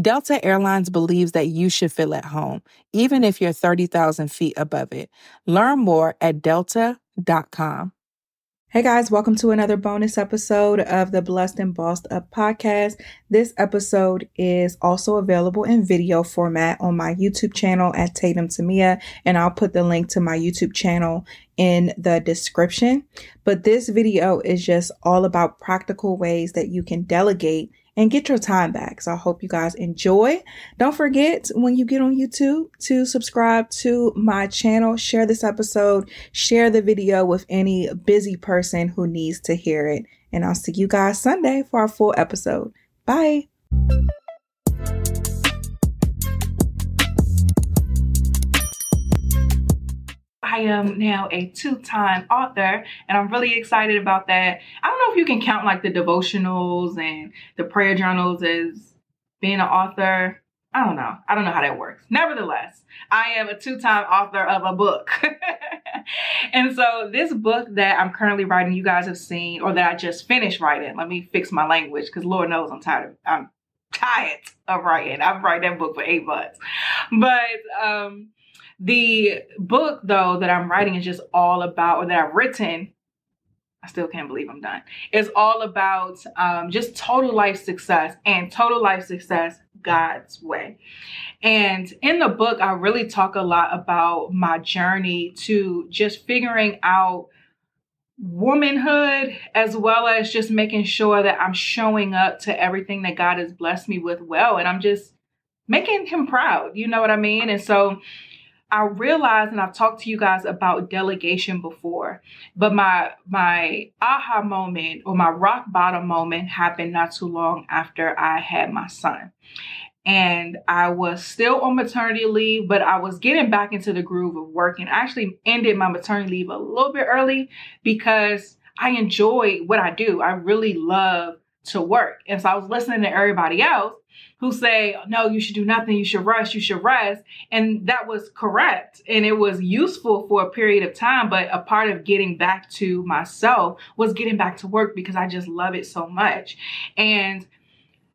Delta Airlines believes that you should feel at home, even if you're 30,000 feet above it. Learn more at delta.com. Hey guys, welcome to another bonus episode of the Blessed and Bossed Up podcast. This episode is also available in video format on my YouTube channel at Tatum Temia, and I'll put the link to my YouTube channel in the description. But this video is just all about practical ways that you can delegate and get your time back. So I hope you guys enjoy. Don't forget when you get on YouTube to subscribe to my channel, share this episode, share the video with any busy person who needs to hear it. And I'll see you guys Sunday for our full episode. Bye. I am now a two time author, and I'm really excited about that. I don't know if you can count like the devotionals and the prayer journals as being an author. I don't know. I don't know how that works. Nevertheless, I am a two time author of a book. and so, this book that I'm currently writing, you guys have seen, or that I just finished writing. Let me fix my language because Lord knows I'm tired of, I'm tired of writing. I've written that book for eight months. But, um, the book, though, that I'm writing is just all about, or that I've written, I still can't believe I'm done, is all about um, just total life success and total life success God's way. And in the book, I really talk a lot about my journey to just figuring out womanhood as well as just making sure that I'm showing up to everything that God has blessed me with well. And I'm just making him proud. You know what I mean? And so I realized, and I've talked to you guys about delegation before, but my my aha moment or my rock bottom moment happened not too long after I had my son. And I was still on maternity leave, but I was getting back into the groove of working. I actually ended my maternity leave a little bit early because I enjoy what I do. I really love to work. And so I was listening to everybody else who say, no, you should do nothing, you should rest, you should rest. And that was correct. And it was useful for a period of time. But a part of getting back to myself was getting back to work because I just love it so much. And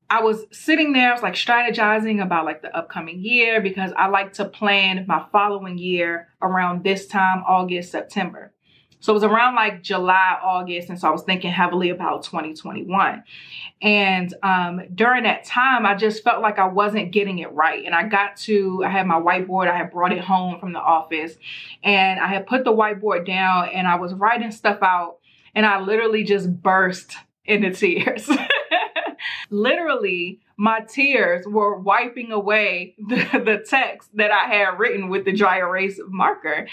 I was sitting there, I was like strategizing about like the upcoming year because I like to plan my following year around this time, August, September. So it was around like July, August. And so I was thinking heavily about 2021. And um, during that time, I just felt like I wasn't getting it right. And I got to, I had my whiteboard, I had brought it home from the office, and I had put the whiteboard down and I was writing stuff out. And I literally just burst into tears. literally, my tears were wiping away the, the text that I had written with the dry erase marker.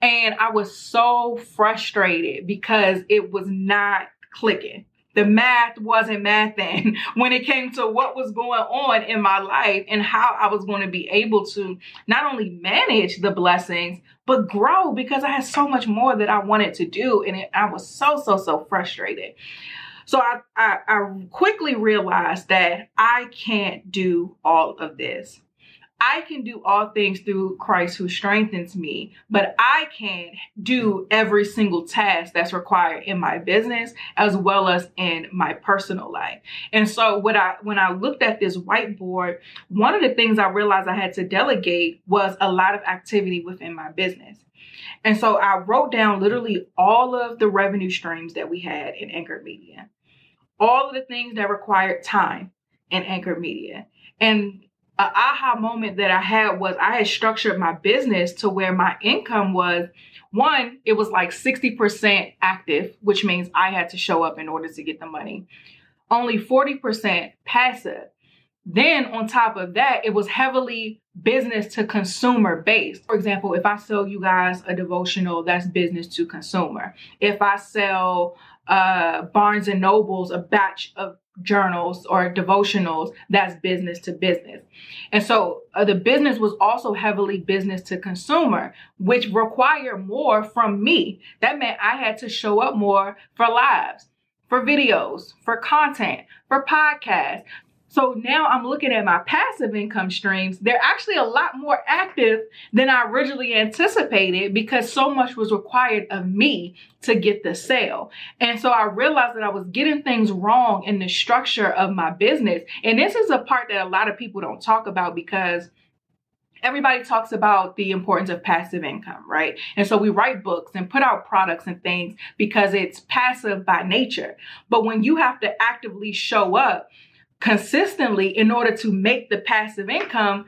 And I was so frustrated because it was not clicking. The math wasn't mathing when it came to what was going on in my life and how I was going to be able to not only manage the blessings, but grow because I had so much more that I wanted to do. And I was so, so, so frustrated. So I, I, I quickly realized that I can't do all of this. I can do all things through Christ who strengthens me, but I can't do every single task that's required in my business as well as in my personal life. And so what I when I looked at this whiteboard, one of the things I realized I had to delegate was a lot of activity within my business. And so I wrote down literally all of the revenue streams that we had in Anchor Media, all of the things that required time in Anchor Media. And an aha moment that I had was I had structured my business to where my income was one, it was like 60% active, which means I had to show up in order to get the money. Only 40% passive. Then on top of that, it was heavily business to consumer based. For example, if I sell you guys a devotional, that's business to consumer. If I sell uh, Barnes and Nobles a batch of journals or devotionals, that's business to business. And so uh, the business was also heavily business to consumer, which required more from me. That meant I had to show up more for lives for videos, for content, for podcasts, so now I'm looking at my passive income streams. They're actually a lot more active than I originally anticipated because so much was required of me to get the sale. And so I realized that I was getting things wrong in the structure of my business. And this is a part that a lot of people don't talk about because everybody talks about the importance of passive income, right? And so we write books and put out products and things because it's passive by nature. But when you have to actively show up, consistently in order to make the passive income,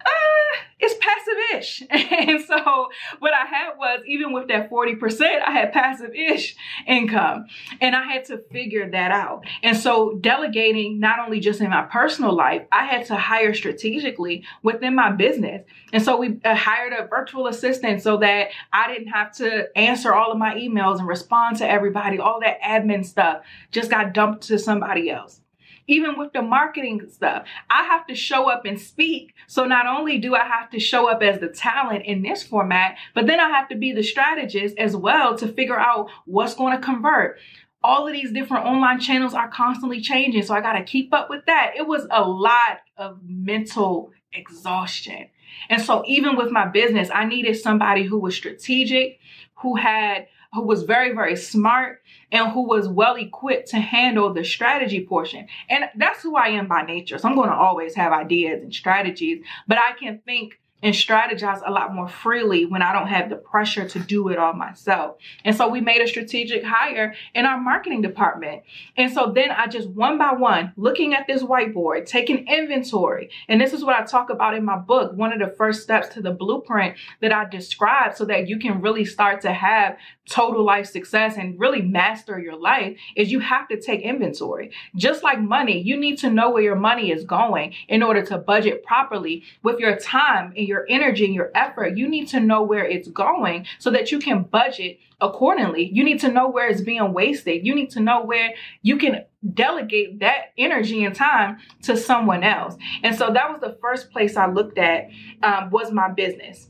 uh, it's passive-ish. and so what I had was even with that 40%, I had passive-ish income. And I had to figure that out. And so delegating not only just in my personal life, I had to hire strategically within my business. And so we uh, hired a virtual assistant so that I didn't have to answer all of my emails and respond to everybody. All that admin stuff just got dumped to somebody else even with the marketing stuff. I have to show up and speak. So not only do I have to show up as the talent in this format, but then I have to be the strategist as well to figure out what's going to convert all of these different online channels are constantly changing. So I got to keep up with that. It was a lot of mental exhaustion. And so even with my business, I needed somebody who was strategic, who had who was very, very smart and who was well equipped to handle the strategy portion. And that's who I am by nature. So I'm going to always have ideas and strategies, but I can think and strategize a lot more freely when I don't have the pressure to do it all myself. And so we made a strategic hire in our marketing department. And so then I just one by one, looking at this whiteboard, taking inventory. And this is what I talk about in my book. One of the first steps to the blueprint that I describe so that you can really start to have total life success and really master your life is you have to take inventory. Just like money, you need to know where your money is going in order to budget properly with your time and your energy and your effort. You need to know where it's going so that you can budget accordingly. You need to know where it's being wasted. You need to know where you can delegate that energy and time to someone else. And so that was the first place I looked at um, was my business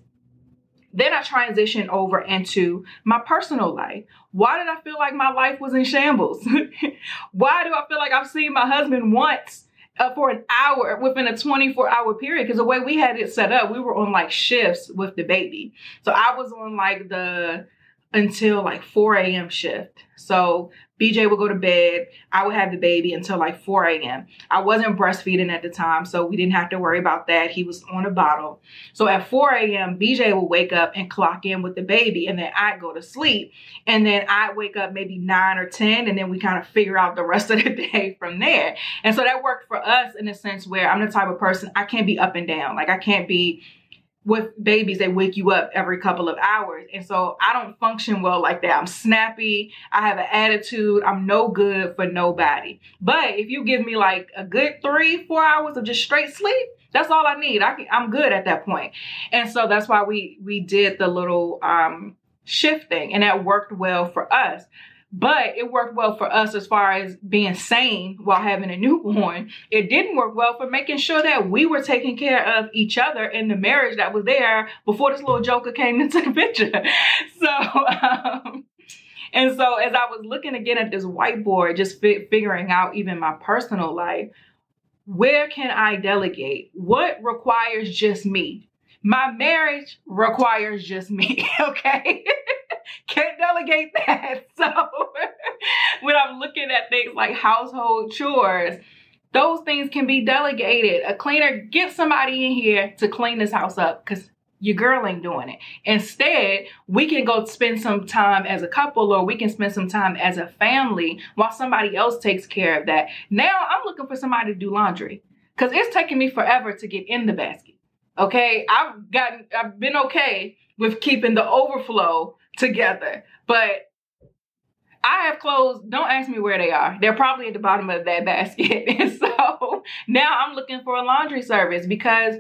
then I transitioned over into my personal life. Why did I feel like my life was in shambles? Why do I feel like I've seen my husband once uh, for an hour within a 24 hour period? Because the way we had it set up, we were on like shifts with the baby. So I was on like the until like 4 a.m. shift. So BJ would go to bed. I would have the baby until like 4 a.m. I wasn't breastfeeding at the time, so we didn't have to worry about that. He was on a bottle. So at 4 a.m., BJ would wake up and clock in with the baby, and then I'd go to sleep. And then I'd wake up maybe 9 or 10, and then we kind of figure out the rest of the day from there. And so that worked for us in a sense where I'm the type of person I can't be up and down. Like I can't be with babies, they wake you up every couple of hours. And so I don't function well like that. I'm snappy. I have an attitude. I'm no good for nobody. But if you give me like a good three, four hours of just straight sleep, that's all I need. I can, I'm good at that point. And so that's why we, we did the little, um, shifting and that worked well for us. But it worked well for us as far as being sane while having a newborn. It didn't work well for making sure that we were taking care of each other in the marriage that was there before this little joker came into the picture. So, um, and so as I was looking again at this whiteboard, just fi- figuring out even my personal life, where can I delegate? What requires just me? My marriage requires just me, okay? Can't delegate that. So when I'm looking at things like household chores, those things can be delegated. A cleaner, get somebody in here to clean this house up because your girl ain't doing it. Instead, we can go spend some time as a couple or we can spend some time as a family while somebody else takes care of that. Now I'm looking for somebody to do laundry because it's taking me forever to get in the basket. Okay. I've gotten, I've been okay with keeping the overflow together, but I have clothes. Don't ask me where they are. They're probably at the bottom of that basket. and so now I'm looking for a laundry service because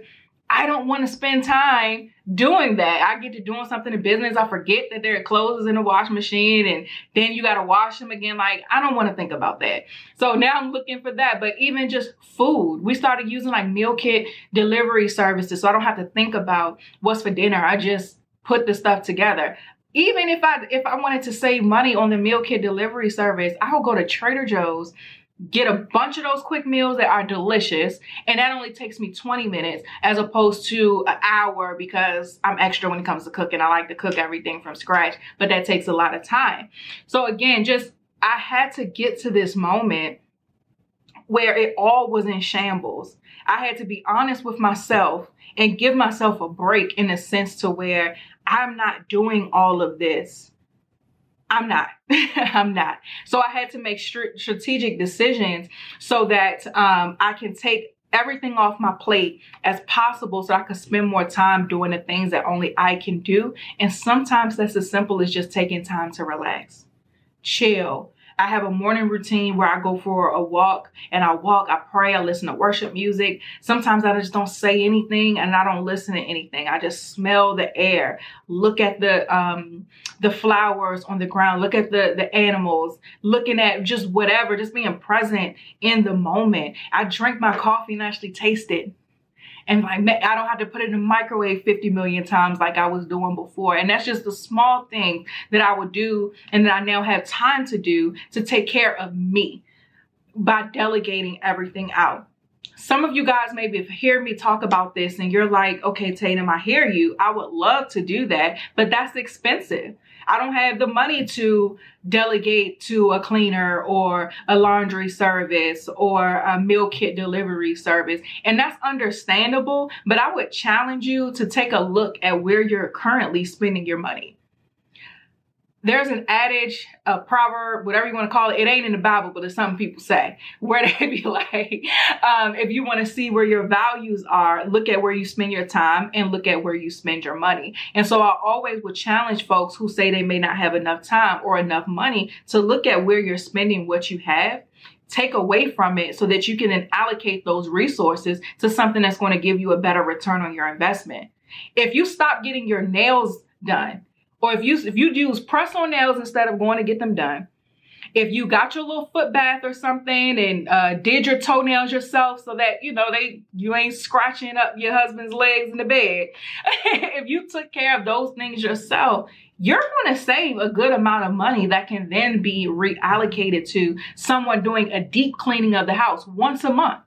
I don't want to spend time doing that. I get to doing something in business. I forget that there are clothes in the wash machine and then you got to wash them again. Like, I don't want to think about that. So now I'm looking for that. But even just food, we started using like meal kit delivery services. So I don't have to think about what's for dinner. I just put the stuff together even if I if I wanted to save money on the meal kit delivery service, I would go to Trader Joe's, get a bunch of those quick meals that are delicious, and that only takes me 20 minutes as opposed to an hour because I'm extra when it comes to cooking. I like to cook everything from scratch, but that takes a lot of time. So again, just I had to get to this moment where it all was in shambles. I had to be honest with myself and give myself a break in a sense to where I'm not doing all of this. I'm not. I'm not. So I had to make strategic decisions so that um, I can take everything off my plate as possible so I can spend more time doing the things that only I can do. And sometimes that's as simple as just taking time to relax, chill, I have a morning routine where I go for a walk and I walk, I pray, I listen to worship music. Sometimes I just don't say anything and I don't listen to anything. I just smell the air, look at the um the flowers on the ground, look at the the animals, looking at just whatever, just being present in the moment. I drink my coffee and actually taste it and like I don't have to put it in the microwave 50 million times like I was doing before. And that's just the small thing that I would do and that I now have time to do to take care of me by delegating everything out. Some of you guys maybe hear me talk about this and you're like, okay, Tatum, I hear you. I would love to do that, but that's expensive. I don't have the money to delegate to a cleaner or a laundry service or a meal kit delivery service. And that's understandable, but I would challenge you to take a look at where you're currently spending your money there's an adage, a proverb, whatever you want to call it. It ain't in the Bible, but it's something people say where they be like, um, if you want to see where your values are, look at where you spend your time and look at where you spend your money. And so I always would challenge folks who say they may not have enough time or enough money to look at where you're spending what you have take away from it so that you can then allocate those resources to something that's going to give you a better return on your investment. If you stop getting your nails done, or if you if you use press on nails instead of going to get them done, if you got your little foot bath or something and uh, did your toenails yourself so that you know they you ain't scratching up your husband's legs in the bed. If you took care of those things yourself you're going to save a good amount of money that can then be reallocated to someone doing a deep cleaning of the house once a month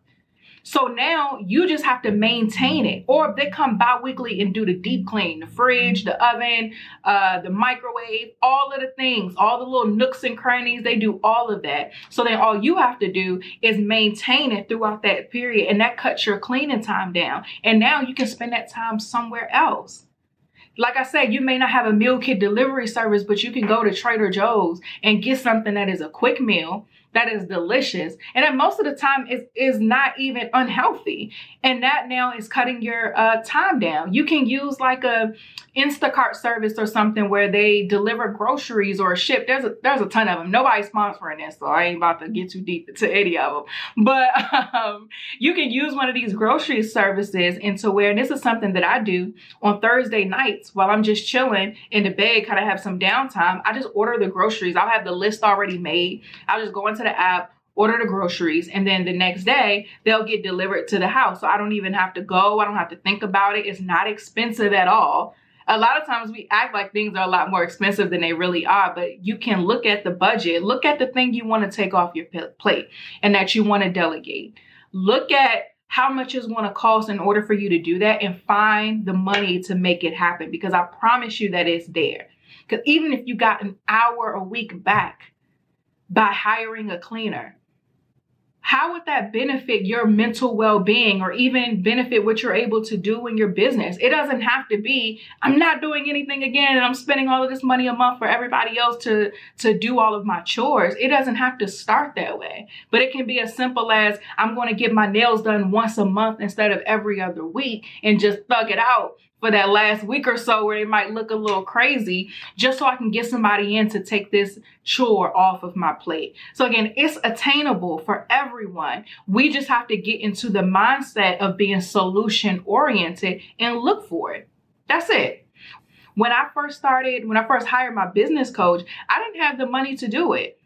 so now you just have to maintain it. Or if they come bi-weekly and do the deep clean, the fridge, the oven, uh, the microwave, all of the things, all the little nooks and crannies, they do all of that. So then all you have to do is maintain it throughout that period. And that cuts your cleaning time down. And now you can spend that time somewhere else like I said, you may not have a meal kit delivery service, but you can go to Trader Joe's and get something that is a quick meal that is delicious. And that most of the time is is not even unhealthy. And that now is cutting your uh, time down. You can use like a instacart service or something where they deliver groceries or ship. There's a there's a ton of them nobody's sponsoring this so i ain't about to get too deep into any of them but um, you can use one of these grocery services into where this is something that i do on thursday nights while i'm just chilling in the bed kind of have some downtime i just order the groceries. I'll have the list already made. I'll just go into the app, order the groceries, and then the next day they'll get delivered to the house. So I don't even have to go. I don't have to think about it. It's not expensive at all. A lot of times we act like things are a lot more expensive than they really are, but you can look at the budget, look at the thing you want to take off your plate and that you want to delegate. Look at how much it's going to cost in order for you to do that and find the money to make it happen because I promise you that it's there. Because even if you got an hour a week back, by hiring a cleaner. how would that benefit your mental well-being or even benefit what you're able to do in your business it doesn't have to be i'm not doing anything again and i'm spending all of this money a month for everybody else to to do all of my chores it doesn't have to start that way but it can be as simple as i'm going to get my nails done once a month instead of every other week and just thug it out for that last week or so where it might look a little crazy just so I can get somebody in to take this chore off of my plate. So again, it's attainable for everyone. We just have to get into the mindset of being solution oriented and look for it. That's it. When I first started, when I first hired my business coach, I didn't have the money to do it.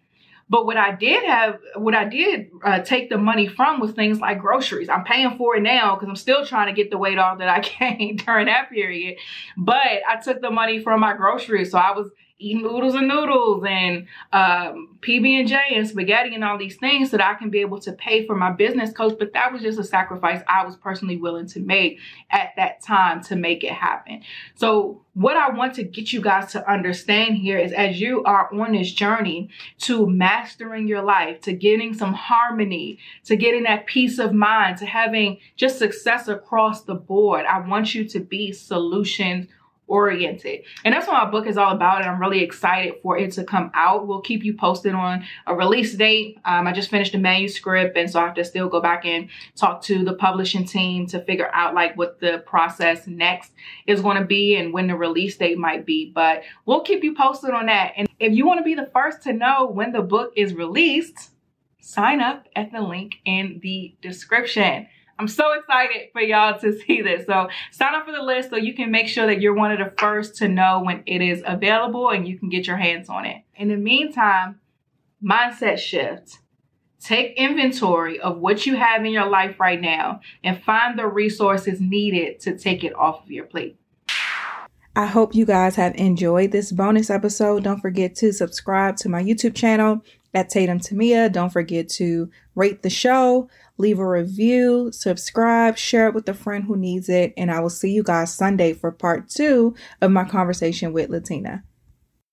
But what I did have, what I did uh, take the money from was things like groceries. I'm paying for it now because I'm still trying to get the weight off that I gained during that period. But I took the money from my groceries. So I was eating noodles and noodles and um, PB&J and spaghetti and all these things so that I can be able to pay for my business coach. But that was just a sacrifice I was personally willing to make at that time to make it happen. So what I want to get you guys to understand here is as you are on this journey to mastering your life, to getting some harmony, to getting that peace of mind, to having just success across the board, I want you to be solutions oriented. And that's what my book is all about. And I'm really excited for it to come out. We'll keep you posted on a release date. Um, I just finished the manuscript. And so I have to still go back and talk to the publishing team to figure out like what the process next is going to be and when the release date might be. But we'll keep you posted on that. And if you want to be the first to know when the book is released, sign up at the link in the description. I'm so excited for y'all to see this. So sign up for the list so you can make sure that you're one of the first to know when it is available and you can get your hands on it. In the meantime, mindset shift. Take inventory of what you have in your life right now and find the resources needed to take it off of your plate. I hope you guys have enjoyed this bonus episode. Don't forget to subscribe to my YouTube channel at Tatum Temia. Don't forget to rate the show, leave a review, subscribe, share it with a friend who needs it. And I will see you guys Sunday for part two of my conversation with Latina.